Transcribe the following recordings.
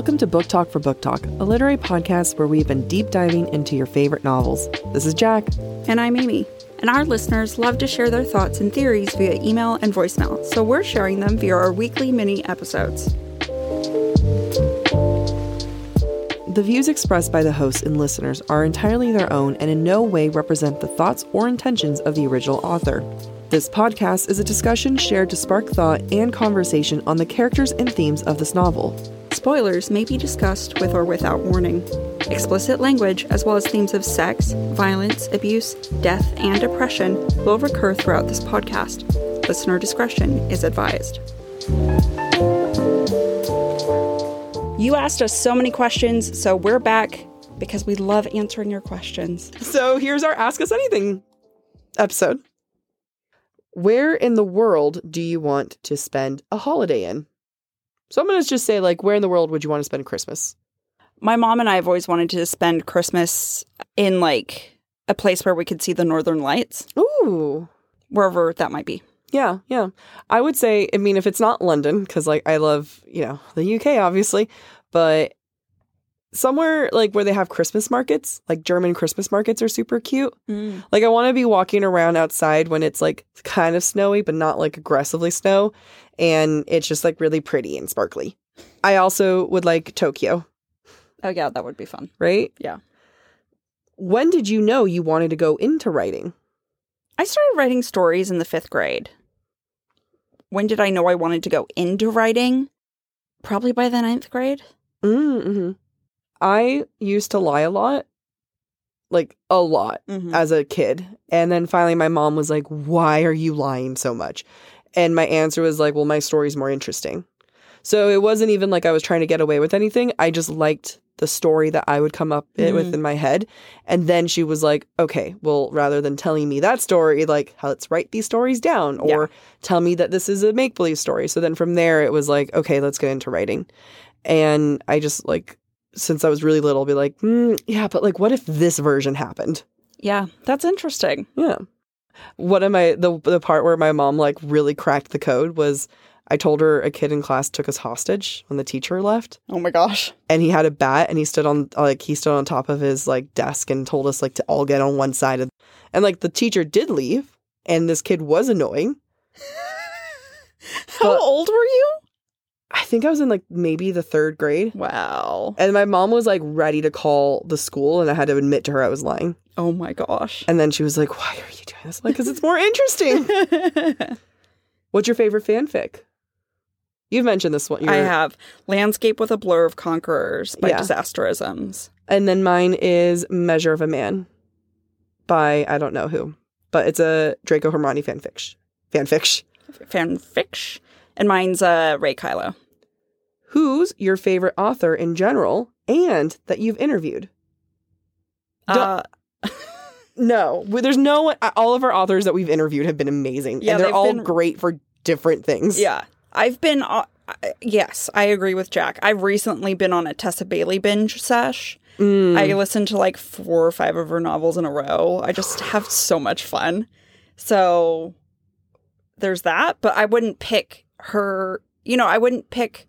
Welcome to Book Talk for Book Talk, a literary podcast where we've been deep diving into your favorite novels. This is Jack. And I'm Amy. And our listeners love to share their thoughts and theories via email and voicemail, so we're sharing them via our weekly mini episodes. The views expressed by the hosts and listeners are entirely their own and in no way represent the thoughts or intentions of the original author. This podcast is a discussion shared to spark thought and conversation on the characters and themes of this novel. Spoilers may be discussed with or without warning. Explicit language, as well as themes of sex, violence, abuse, death, and oppression, will recur throughout this podcast. Listener discretion is advised. You asked us so many questions, so we're back because we love answering your questions. So here's our Ask Us Anything episode. Where in the world do you want to spend a holiday in? So I'm going to just say, like, where in the world would you want to spend Christmas? My mom and I have always wanted to spend Christmas in like a place where we could see the northern lights, Ooh. wherever that might be. Yeah, yeah. I would say, I mean, if it's not London, because like I love, you know, the UK obviously, but somewhere like where they have Christmas markets, like German Christmas markets are super cute. Like I want to be walking around outside when it's like kind of snowy, but not like aggressively snow. And it's just like really pretty and sparkly. I also would like Tokyo, Oh yeah, that would be fun. right? Yeah. When did you know you wanted to go into writing? I started writing stories in the fifth grade. When did I know I wanted to go into writing? Probably by the ninth grade. Mm-hmm. I used to lie a lot, like a lot. Mm-hmm. as a kid. And then finally, my mom was like, Why are you lying so much? And my answer was like, Well, my story's more interesting. So it wasn't even like I was trying to get away with anything. I just liked the story that I would come up i- with in my head. And then she was like, Okay, well, rather than telling me that story, like, let's write these stories down or Yeah. tell me that this is a make believe story. So then from there, it was like, Okay, let's get into writing. And I just like, since I was really little, be like, mm, yeah, but like, what if this version happened? Yeah, that's interesting. Yeah. One of my the the part where my mom like really cracked the code was I told her a kid in class took us hostage when the teacher left Oh my gosh. and he had a bat and he stood on like he stood on top of his like desk and told us like to all get on one side of and like the teacher did leave and this kid was annoying. How But- old were you? I think I was in like maybe the 3rd grade. Wow. And my mom was like ready to call the school and I had to admit to her I was lying. Oh my gosh. And then she was like, "Why are you doing this?" I'm like, "Cuz it's more interesting." What's your favorite fanfic? You've mentioned this one. I have Landscape with a Blur of Conquerors by Yeah. Disasterisms. And then mine is Measure of a Man by I don't know who, but it's a Draco Hermione fanfic. Fanfic. Fanfic. And mine's uh, Ray Kylo. Who's your favorite author in general and that you've interviewed? Uh, No, there's no one. All of our authors that we've interviewed have been amazing, Yeah, and they're all been- great for different things. yeah. I've been, uh, yes, I agree with Jack. I've recently been on a Tessa Bailey binge sesh. Mm. I listened to like four or five of her novels in a row. I just have so much fun. So there's that, but I wouldn't pick her, you know, I wouldn't pick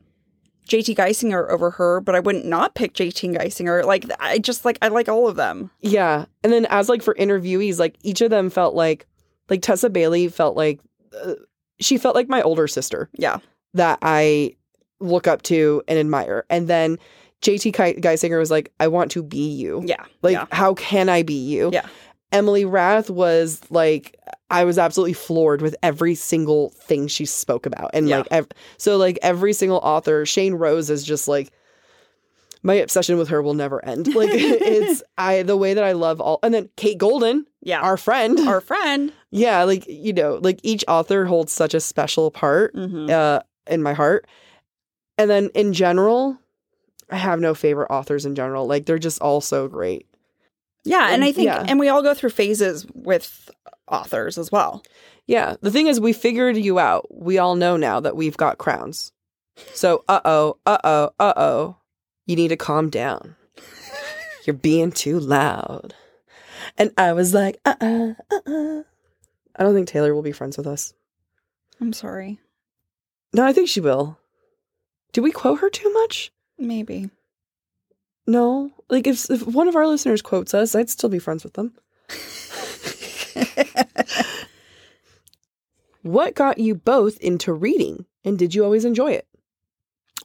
JT Geissinger over her, but I wouldn't not pick JT Geissinger. Like I just like I like all of them. Yeah. And then as like for interviewees, like each of them felt like like Tessa Bailey felt like uh, she felt like my older sister Yeah. that I look up to and admire. And then JT Geissinger was like, I want to be you. Yeah. Like, yeah. how can I be you? Yeah. Emily Rath was like, I was absolutely floored with every single thing she spoke about. And Yeah. like, ev- so like every single author, Shane Rose is just like, my obsession with her will never end. Like, it's, I, the way that I love all, and then Kate Golden, Yeah. our friend. Our friend. yeah. Like, you know, like each author holds such a special part hmm uh, in my heart. And then in general, I have no favorite authors in general. Like they're just all so great. Yeah, and And- I think yeah. and we all go through phases with authors as well. Yeah. The thing is, we figured you out. We all know now that we've got crowns. So, uh oh, uh oh, uh oh. You need to calm down. You're being too loud. And I was like, uh uh, uh uh. I don't think Taylor will be friends with us. I'm sorry. No, I think she will. Did we quote her too much? Maybe. No, like if, if one of our listeners quotes us, I'd still be friends with them. what got you both into reading, and did you always enjoy it?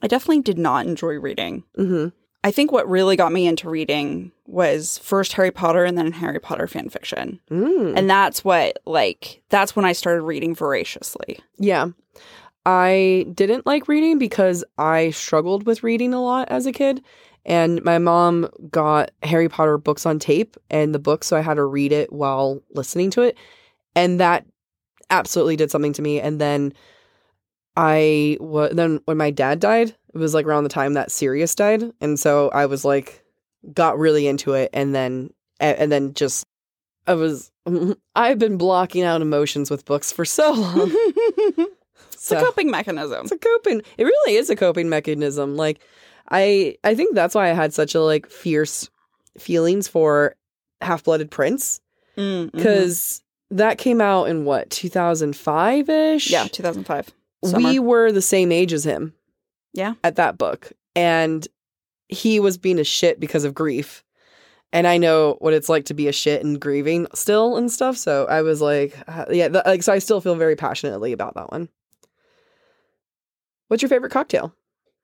I definitely did not enjoy reading. Mm-hmm. I think what really got me into reading was first Harry Potter and then Harry Potter fan fiction. Mm. And that's what, like, that's when I started reading voraciously. Yeah. I didn't like reading because I struggled with reading a lot as a kid. And my mom got Harry Potter books on tape and the book, so I had to read it while listening to it. And that absolutely did something to me. And then I was then when my dad died, it was like around the time that Sirius died. And so I was like, got really into it. And then, and then just, I was, I've been blocking out emotions with books for so long. it's So- a coping mechanism. it's a coping it really is a coping mechanism like i i think that's why i had such a like fierce feelings for half-blooded prince Mm, mhm. because that came out in what 2005ish yeah, 2005. we were the same age as him Yeah. at that book and he was being a shit because of grief and i know what it's like to be a shit and grieving still and stuff so i was like uh, yeah th- like so i still feel very passionately about that one what's your favorite cocktail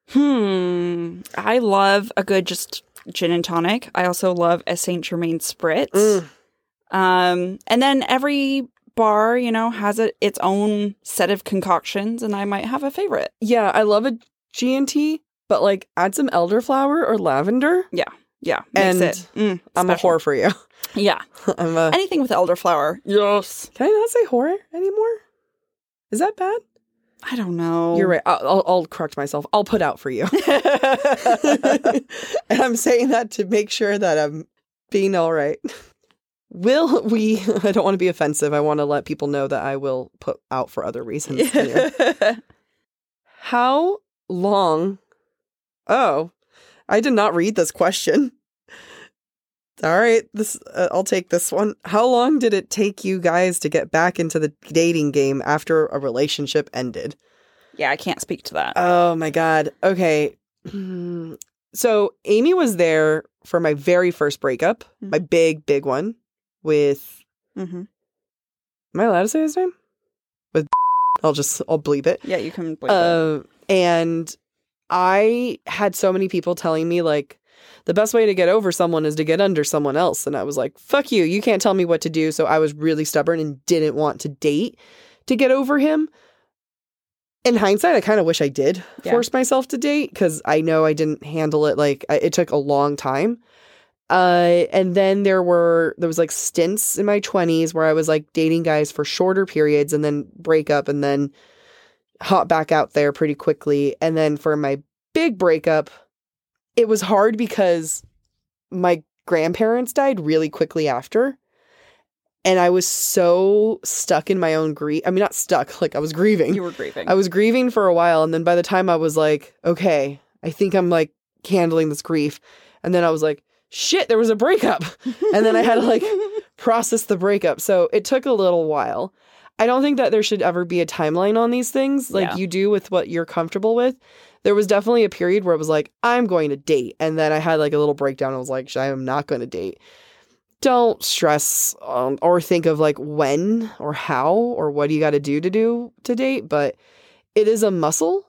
Hmm. I love a good just gin and tonic. I also love a Saint Germain spritz. Mm. Um, and then every bar, you know, has a, its own set of concoctions, and I might have a favorite. Yeah, I love a G&T, but like add some elderflower or lavender. Yeah, yeah, And it. Mm, I'm a whore for you. Yeah, I'm a. anything with elderflower. Yes. Can I not say whore anymore? Is that bad? I don't know. You're right. I'll, I'll, correct myself. I'll put out for you. and I'm saying that to make sure that I'm being all right. Will we? I don't want to be offensive. I want to let people know that I will put out for other reasons. How long? Oh, I did not read this question. All right, this uh, I'll take this one. How long did it take you guys to get back into the dating game after a relationship ended? yeah, I can't speak to that. Oh my god. Okay. So Amy was there for my very first breakup, my big big one with hmm Am I allowed to say his name? With I'll just I'll bleep it. Yeah, you can. It. Uh, and I had so many people telling me like the best way to get over someone is to get under someone else, and I was like, "Fuck you! You can't tell me what to do." So I was really stubborn and didn't want to date to get over him. In hindsight, I kind of wish I did Yeah. force myself to date because I know I didn't handle it like I, it took a long time. Uh, and then there were there was like stints in my twenties where I was like dating guys for shorter periods and then break up and then hop back out there pretty quickly. And then for my big breakup, it was hard because my grandparents died really quickly after. And I was so stuck in my own grief. I mean, not stuck, like I was grieving. you were grieving. I was grieving for a while. And then by the time I was like, okay, I think I'm like handling this grief. And then I was like, shit, there was a breakup. and then I had to like process the breakup. So it took a little while. I don't think that there should ever be a timeline on these things like Yeah. you do with what you're comfortable with. There was definitely a period where it was like, I'm going to date. And then I had like a little breakdown. I was like, I am not going to date. Don't stress um, or think of like when or how or what you got to do to do to date. But it is a muscle.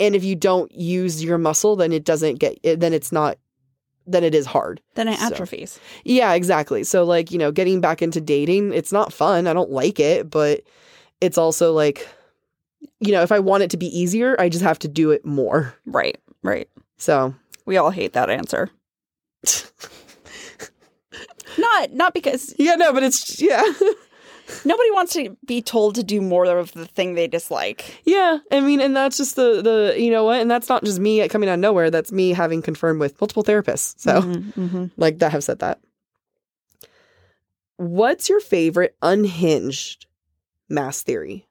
And if you don't use your muscle, then it doesn't get, it, then it's not, then it is hard. then it So- atrophies. Yeah, exactly. So like, you know, getting back into dating, it's not fun. I don't like it, but it's also like you know, if I want it to be easier, I just have to do it more. Right. Right. So, We all hate that answer. not not because yeah, no, but it's yeah. nobody wants to be told to do more of the thing they dislike. yeah, I mean, and that's just the the you know what? And that's not just me coming out of nowhere. That's me having confirmed with multiple therapists. So, Mhm. like that have said that. What's your favorite unhinged Maas theory?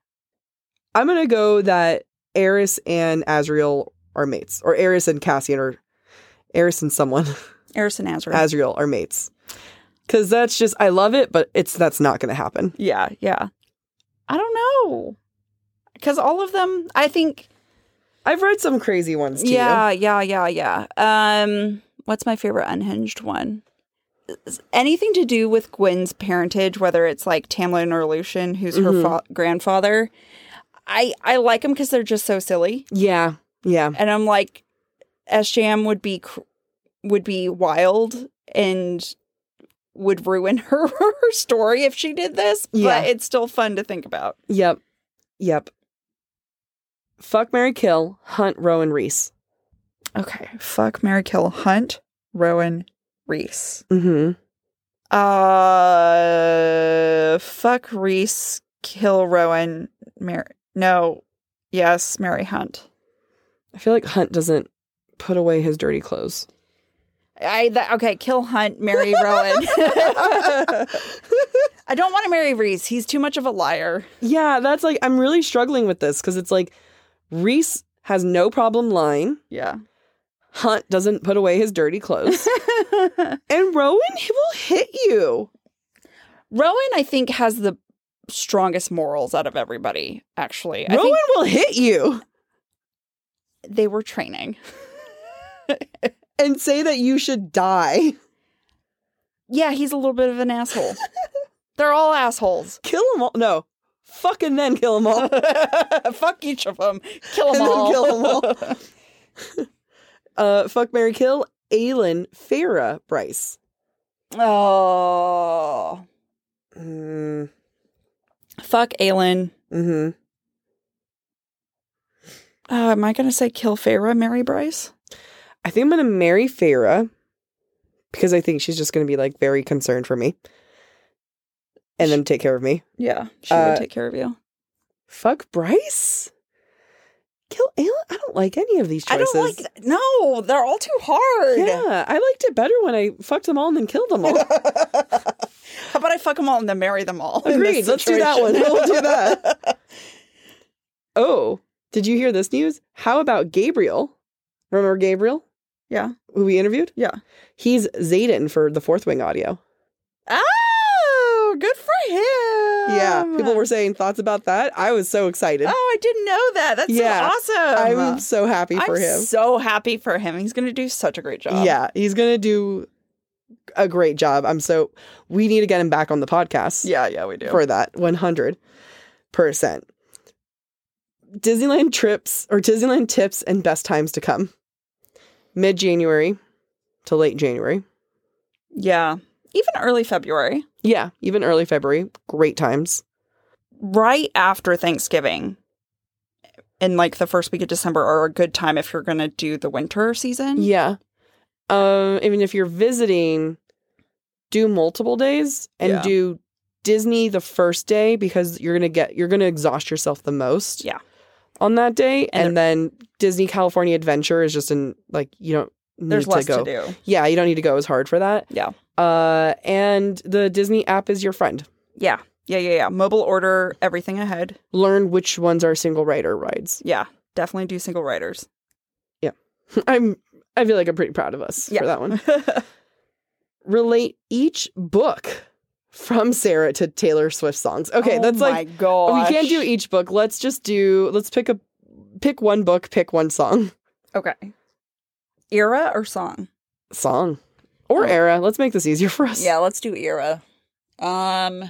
I'm gonna go that Eris and Azriel are mates, or Eris and Cassian, or Eris and someone Eris and Azrael. Azriel are mates. Because that's just I love it, but it's that's not gonna happen. yeah, yeah. I don't know. Because all of them, I think I've read some crazy ones too. Yeah, yeah, yeah, yeah. Um, what's my favorite unhinged one? Anything to do with Gwyn's parentage, whether it's like Tamlin or Lucien, who's her Mhm. fa- grandfather. I I like them because they're just so silly, Yeah. Yeah. and I'm like, SJM would be cr- would be wild and would ruin her her story if she did this. Yeah. But it's still fun to think about. Yep. Yep. Fuck marry Kill, Hunt Rowan Rhys. Okay, fuck marry Kill Hunt Rowan Rhys. Mm-hmm. Uh, fuck Rhys, kill Rowan, marry. No, yes, marry Hunt. I feel like Hunt doesn't put away his dirty clothes. I that, okay, kill Hunt, marry Rowan. I don't want to marry Rhys. He's too much of a liar. Yeah, that's like I'm really struggling with this because it's like Rhys has no problem lying. Yeah. Hunt doesn't put away his dirty clothes. and Rowan, he will hit you. Rowan, I think, has the strongest morals out of everybody. Actually, I Rowan think will hit you they were training. and say that you should die. Yeah, he's a little bit of an asshole. They're all assholes. Kill them all. No. Fucking then kill them all. Fuck each of them. Kill them And all. kill 'em all. Uh, fuck marry Kill, Aelin Feyre Bryce. oh. Mm, Fuck Aelin. hmm Uh, am I going to say kill Feyre, marry Bryce? I think I'm gonna marry Feyre because I think she's just gonna be like very concerned for me, and then take care of me. Yeah, she Uh, would take care of you. Fuck Bryce. Kill Aelin. I don't like any of these choices. I don't like. No, they're all too hard. Yeah, I liked it better when I fucked them all and then killed them all. About I fuck them all and then marry them all? Agreed. Let's do that one. We'll do that. oh, did you hear this news? How about Gabriel? Remember Gabriel, yeah. who we interviewed? Yeah. He's Xaden for the Fourth Wing audio. Oh, good for him. Yeah, people were saying thoughts about that. I was so excited. Oh, I didn't know that. That's Yeah. so awesome. I'm so happy for I'm him. so happy for him. He's going to do such a great job. yeah, he's gonna do a great job. I'm so we need to get him back on the podcast. Yeah, yeah, we do. for that 100 percent. Disneyland trips or Disneyland tips and best times to come. Mid January to late January. yeah. Even early February, Yeah, even early February. Great times. right after Thanksgiving, in like the first week of December are a good time if you're going to do the winter season. Yeah. Um, even if you're visiting, do multiple days and Yeah. do Disney the first day because you're gonna get you're gonna exhaust yourself the most. Yeah. On that day, And and, then Disney California Adventure is just in like you don't There's less to to, do. Yeah, you don't need to go as hard for that. Yeah. Uh, and the Disney app is your friend. Yeah. Yeah, yeah, yeah. Mobile order everything ahead. Learn which ones are single rider rides. Yeah. Definitely do single riders. Yeah. I'm. I feel like I'm pretty proud of us Yeah. for that one. Relate each book from Sarah to Taylor Swift songs. Okay, oh that's my like gosh. we can't do each book. Let's just do. Let's pick a pick one book, pick one song. Okay. Era or song? Song or Oh. era. Let's make this easier for us. Yeah, let's do era. Um,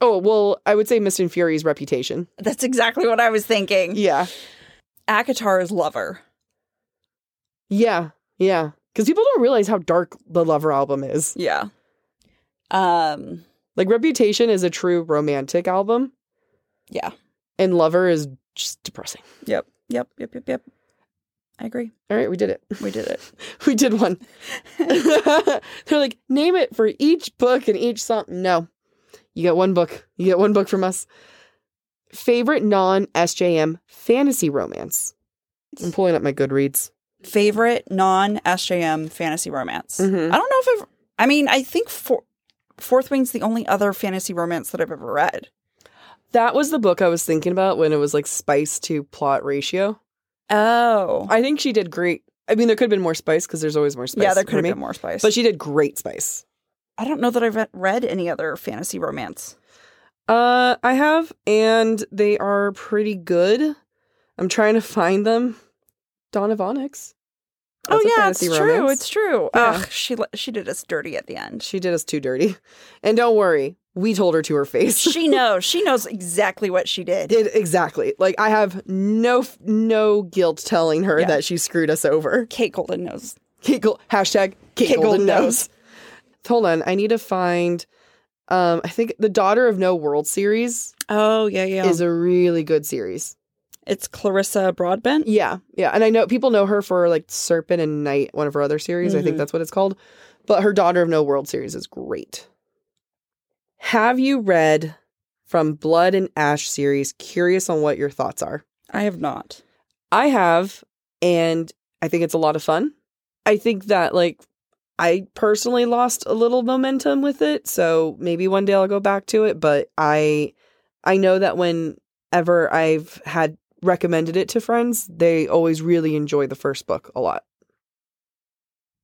Oh well, I would say Mist and Fury's reputation. that's exactly what I was thinking. Yeah. ACOTAR's lover. Yeah. Yeah. Because people don't realize how dark the Lover album is. Yeah. Um, Like Reputation is a true romantic album, yeah. and Lover is just depressing. Yep. Yep. Yep. Yep. Yep. I agree. All right, we did it. We did it. We did one. They're like, name it for each book and each song. No, you get one book. You get one book from us. Favorite non SJM fantasy romance. I'm pulling up my Goodreads. Favorite non SJM fantasy romance. Mhm. I don't know if I've. I mean, I think for, Fourth Wing's the only other fantasy romance that I've ever read. That was the book I was thinking about when it was like spice to plot ratio. Oh. I think she did great. I mean, there could have been more spice because there's always more spice. yeah, there could have me. been more spice. But she did great spice. I don't know that I've read any other fantasy romance. Uh, I have, and they are pretty good. I'm trying to find them. Dawn of Onyx. oh That's a yeah, it's fantasy true. It's true. Yeah. Ugh, she she did us dirty at the end. She did us too dirty. And don't worry, we told her to her face. She knows. She knows exactly what she did. did exactly. Like I have no no guilt telling her Yeah. that she screwed us over. Kate Golden knows. Kate Gol- hashtag Kate, Kate Golden, Golden knows. knows. Hold on, I need to find. Um, I think the Daughter of No World series Oh yeah, yeah. is a really good series. It's Clarissa Broadbent. Yeah, yeah, and I know people know her for like Serpent and Night, one of her other series. I think Mhm. that's what it's called. But her Daughter of No World series is great. Have you read from Blood and Ash series? Curious on what your thoughts are. I have not. I have, and I think it's a lot of fun. I think that like I personally lost a little momentum with it, so maybe one day I'll go back to it. But I I know that whenever I've had recommended it to friends, they always really enjoy the first book a lot.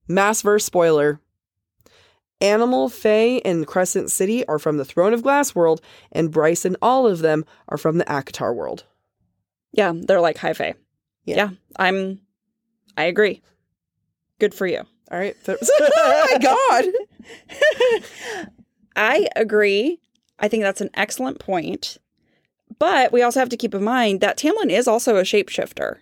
Maasverse spoiler. Animal, Fae, and Crescent City are from the Throne of Glass world, and Bryce and all of them are from the ACOTAR world. Yeah, they're like high fae. Yeah. Yeah. I'm. I agree. Good for you. All right. oh my god. I agree. I think that's an excellent point. But we also have to keep in mind that Tamlin is also a shapeshifter.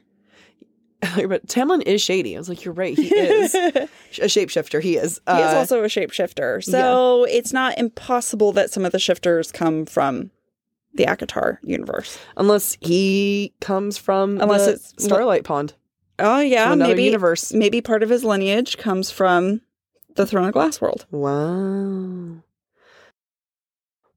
but Tamlin is shady. I was like, you're right. He is a shapeshifter. He is. He is Uh, also a shapeshifter. So it's not impossible that some of the shifters come from the ACOTAR universe. unless he comes from Unless the it's- Starlight Pond, Oh yeah, maybe universe. maybe part of his lineage comes from the Throne of Glass world. Wow.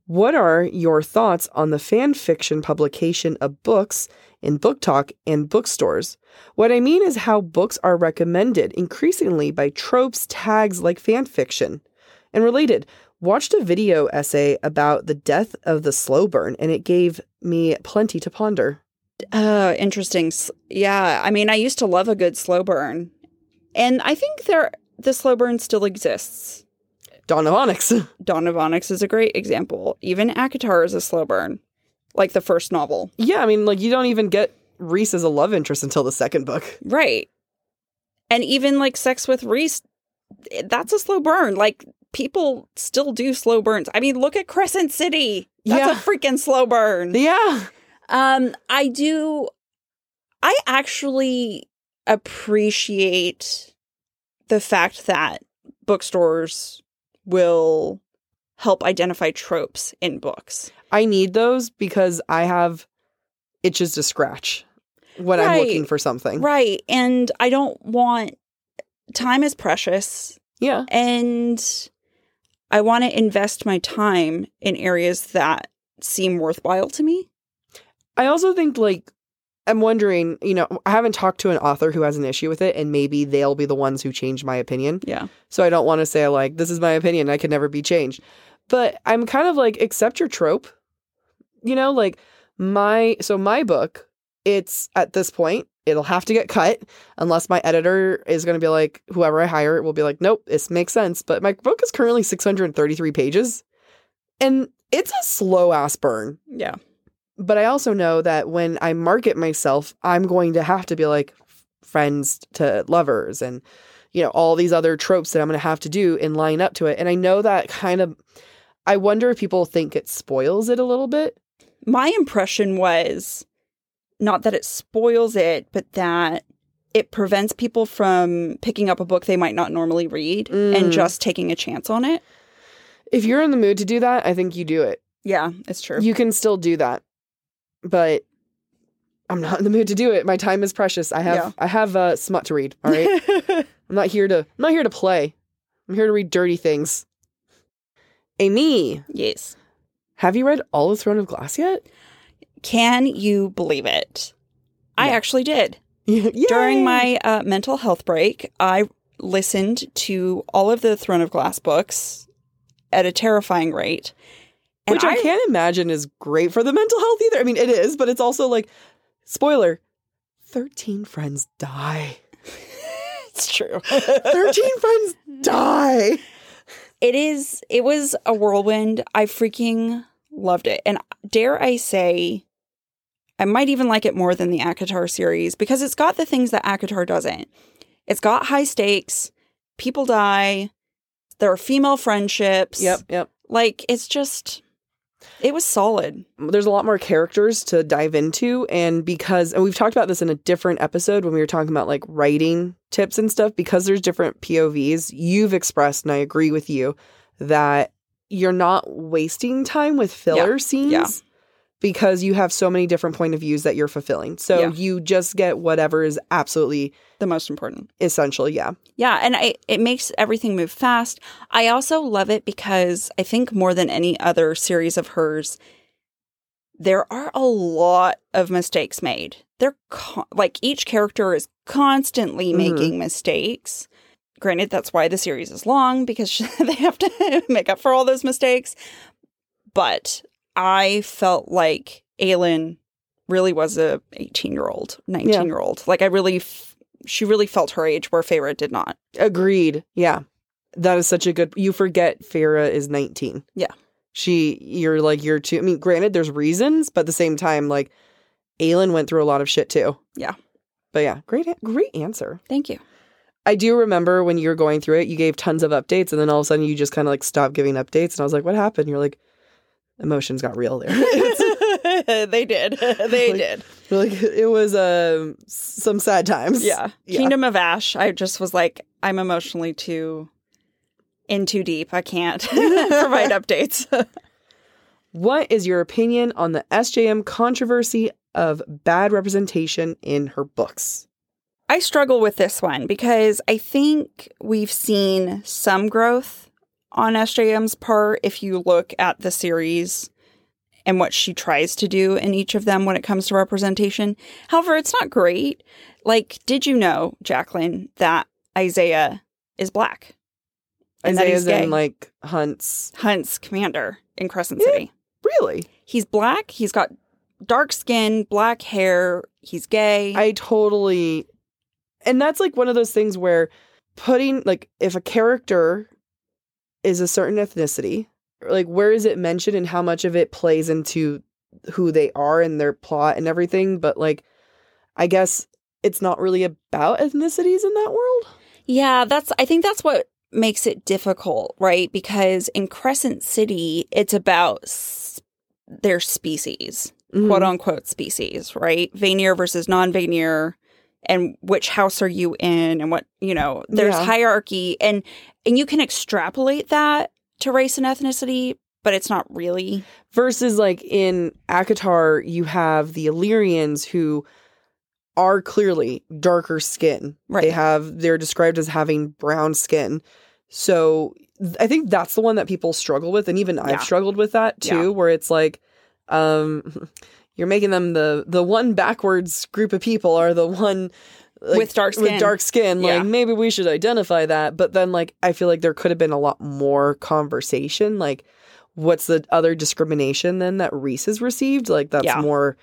What are your thoughts on the fan fiction publication of books in BookTok and bookstores? What I mean is how books are recommended increasingly by tropes, tags like fan fiction. And related, watched a video essay about the death of the slow burn, and it gave me plenty to ponder. Uh, interesting. Yeah, I mean, I used to love a good slow burn, and I think there the slow burn still exists. Dawn of Onyx. Dawn of Onyx is a great example. Even ACOTAR is a slow burn, like the first novel. yeah, I mean, like, you don't even get Rhys as a love interest until the second book. Right. And even like Sex with Rhys, that's a slow burn. Like people still do slow burns. I mean, look at Crescent City. That's Yeah. a freaking slow burn. Yeah. Um, I do. I actually appreciate the fact that bookstores will help identify tropes in books. I need those because I have itches to scratch when I'm looking for something. Right. And I don't want time is precious Yeah. and I want to invest my time in areas that seem worthwhile to me. I also think like I'm wondering, you know, I haven't talked to an author who has an issue with it and maybe they'll be the ones who change my opinion. Yeah. So I don't want to say like this is my opinion, I can never be changed. But I'm kind of like accept your trope. You know, like my so my book, it's at this point, it'll have to get cut unless my editor is going to be like whoever I hire will be like, "Nope, this makes sense." But my book is currently 633 pages. And it's a slow ass burn. Yeah. But I also know that when I market myself, I'm going to have to be like friends to lovers and you know all these other tropes that I'm going to have to do and line up to it. And I know that kind of I wonder if people think it spoils it a little bit. My impression was not that it spoils it, but that it prevents people from picking up a book they might not normally read Mm. and just taking a chance on it. If you're in the mood to do that, I think you do it. Yeah, it's true. You can still do that. But I'm not in the mood to do it. My time is precious. I have Yeah. I have uh, smut to read, all right? I'm not here to I'm not here to play. I'm here to read dirty things. Amy, yes. have you read all of Throne of Glass yet? Can you believe it? I actually did. During my uh, mental health break, I listened to all of the Throne of Glass books at a terrifying rate. And which I, I- can't imagine is great for the mental health either. I mean, it is, but it's also like spoiler: thirteen friends die. It's true. Thirteen friends die. It is. It was a whirlwind. I freaking loved it, and dare I say, I might even like it more than the ACOTAR series because it's got the things that ACOTAR doesn't. It's got high stakes, people die, there are female friendships. Yep, yep. Like it's just it was solid. There's a lot more characters to dive into and because and we've talked about this in a different episode when we were talking about like writing tips and stuff because there's different POVs. You've expressed and I agree with you that you're not wasting time with filler scenes yeah. Because you have so many different point of views that you're fulfilling. So Yeah. you just get whatever is absolutely The most important. essential, yeah. Yeah, and I, it makes everything move fast. I also love it because I think more than any other series of hers, there are a lot of mistakes made. They're co- like each character is constantly Mhm. making mistakes. Granted, that's why the series is long because they have to make up for all those mistakes. But I felt like Aelin really was a 18 year old, 19 year old. Like I really, f- she really felt her age where Feyre did not. Agreed. Yeah. That is such a good you forget Feyre is 19. Yeah. She you're like you're too I mean, granted there's reasons, but at the same time, like Aelin went through a lot of shit too. Yeah. But yeah, great great answer. Thank you. I do remember when you were going through it, you gave tons of updates and then all of a sudden you just kind of like stopped giving updates and I was like, What happened? You're like, emotions got real there. they did. They Like- did. like it was um some sad times. Yeah. Yeah. Kingdom of Ash, I just was like, I'm emotionally too in too deep. I can't provide updates. What is your opinion on the SJM controversy of bad representation in her books? I struggle with this one because I think we've seen some growth on SJM's part if you look at the series and what she tries to do in each of them when it comes to representation. However, it's not great. Like, did you know, Jacqueline, that Isaiah is black? And that he's Isaiah's gay. in like Hunt's. Hunt's commander in Crescent Yeah. City. Really? He's black. He's got dark skin, black hair. He's gay. I totally. And that's like one of those things where putting, like, if a character is a certain ethnicity, like, where is it mentioned and how much of it plays into who they are and their plot and everything? But, like, I guess it's not really about ethnicities in that world. yeah, that's. I think that's what makes it difficult, right? Because in Crescent City, it's about s- their species, Mhm. quote unquote species, right? Vanir versus non-Vanir, and which house are you in, and what you know. There's Yeah. hierarchy, and and you can extrapolate that to race and ethnicity, but it's not really. versus like in ACOTAR, you have the Illyrians who are clearly darker skin. Right. They have they're described as having brown skin. So th- I think that's the one that people struggle with, and even Yeah. I've struggled with that too, Yeah. where it's like, um, you're making them the the one backwards group of people are the one. like, With dark skin. with dark skin, Yeah. like maybe we should identify that. But then, like, I feel like there could have been a lot more conversation. Like, what's the other discrimination then that Rhys has received? Like that's Yeah. more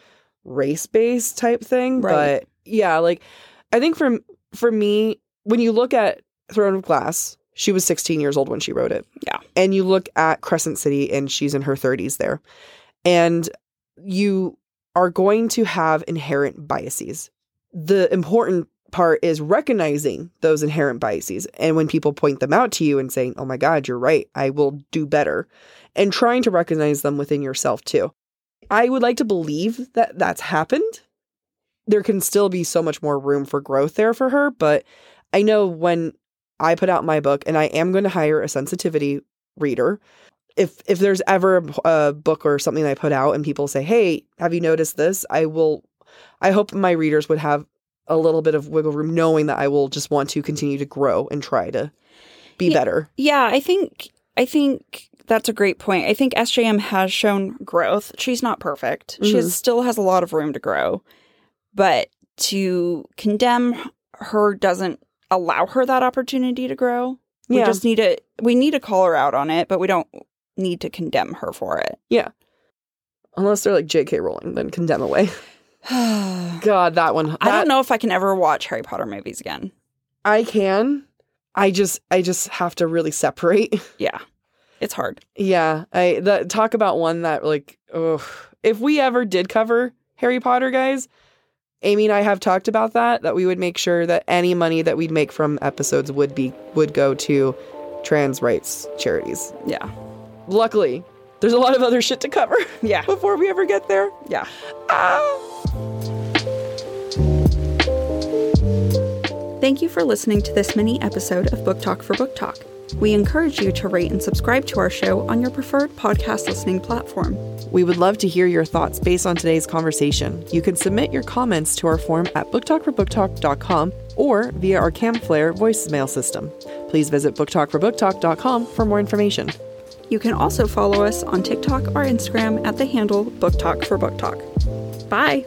race based type thing. Right. But yeah, like I think for for me, when you look at Throne of Glass, she was 16 years old when she wrote it. Yeah. And you look at Crescent City and she's in her 30s there. And you are going to have inherent biases. The important part is recognizing those inherent biases. And when people point them out to you and saying, oh my God, you're right, I will do better, and trying to recognize them within yourself too. I would like to believe that that's happened. There can still be so much more room for growth there for her. But I know when I put out my book, and I am going to hire a sensitivity reader. If if there's ever a, book or something I put out and people say, "Hey, have you noticed this?" I will. I hope my readers would have a little bit of wiggle room, knowing that I will just want to continue to grow and try to be Yeah. better. Yeah, I think I think that's a great point. I think SJM has shown growth. She's not perfect. She Mhm. has, still has a lot of room to grow. But to condemn her doesn't allow her that opportunity to grow. We Yeah. just need to we need to call her out on it, but we don't need to condemn her for it. Yeah. Unless they're like J.K. Rowling, then condemn away. God, that one. I don't know if I can ever watch Harry Potter movies again. I can. I just I just have to really separate. Yeah. It's hard. yeah, I that talk about one that like oh if we ever did cover Harry Potter guys, Amy and I have talked about that that we would make sure that any money that we'd make from episodes would be would go to trans rights charities. Yeah. Luckily, there's a lot of other shit to cover Yeah. before we ever get there. Yeah. Ah. Thank you for listening to this mini episode of Book Talk for Book Talk. We encourage you to rate and subscribe to our show on your preferred podcast listening platform. We would love to hear your thoughts based on today's conversation. You can submit your comments to our form at booktalkforbooktalk.com or via our Camflare voicemail system. Please visit booktalkforbooktalk.com for more information. You can also follow us on TikTok or Instagram at the handle Book Talk for Book Talk. Bye!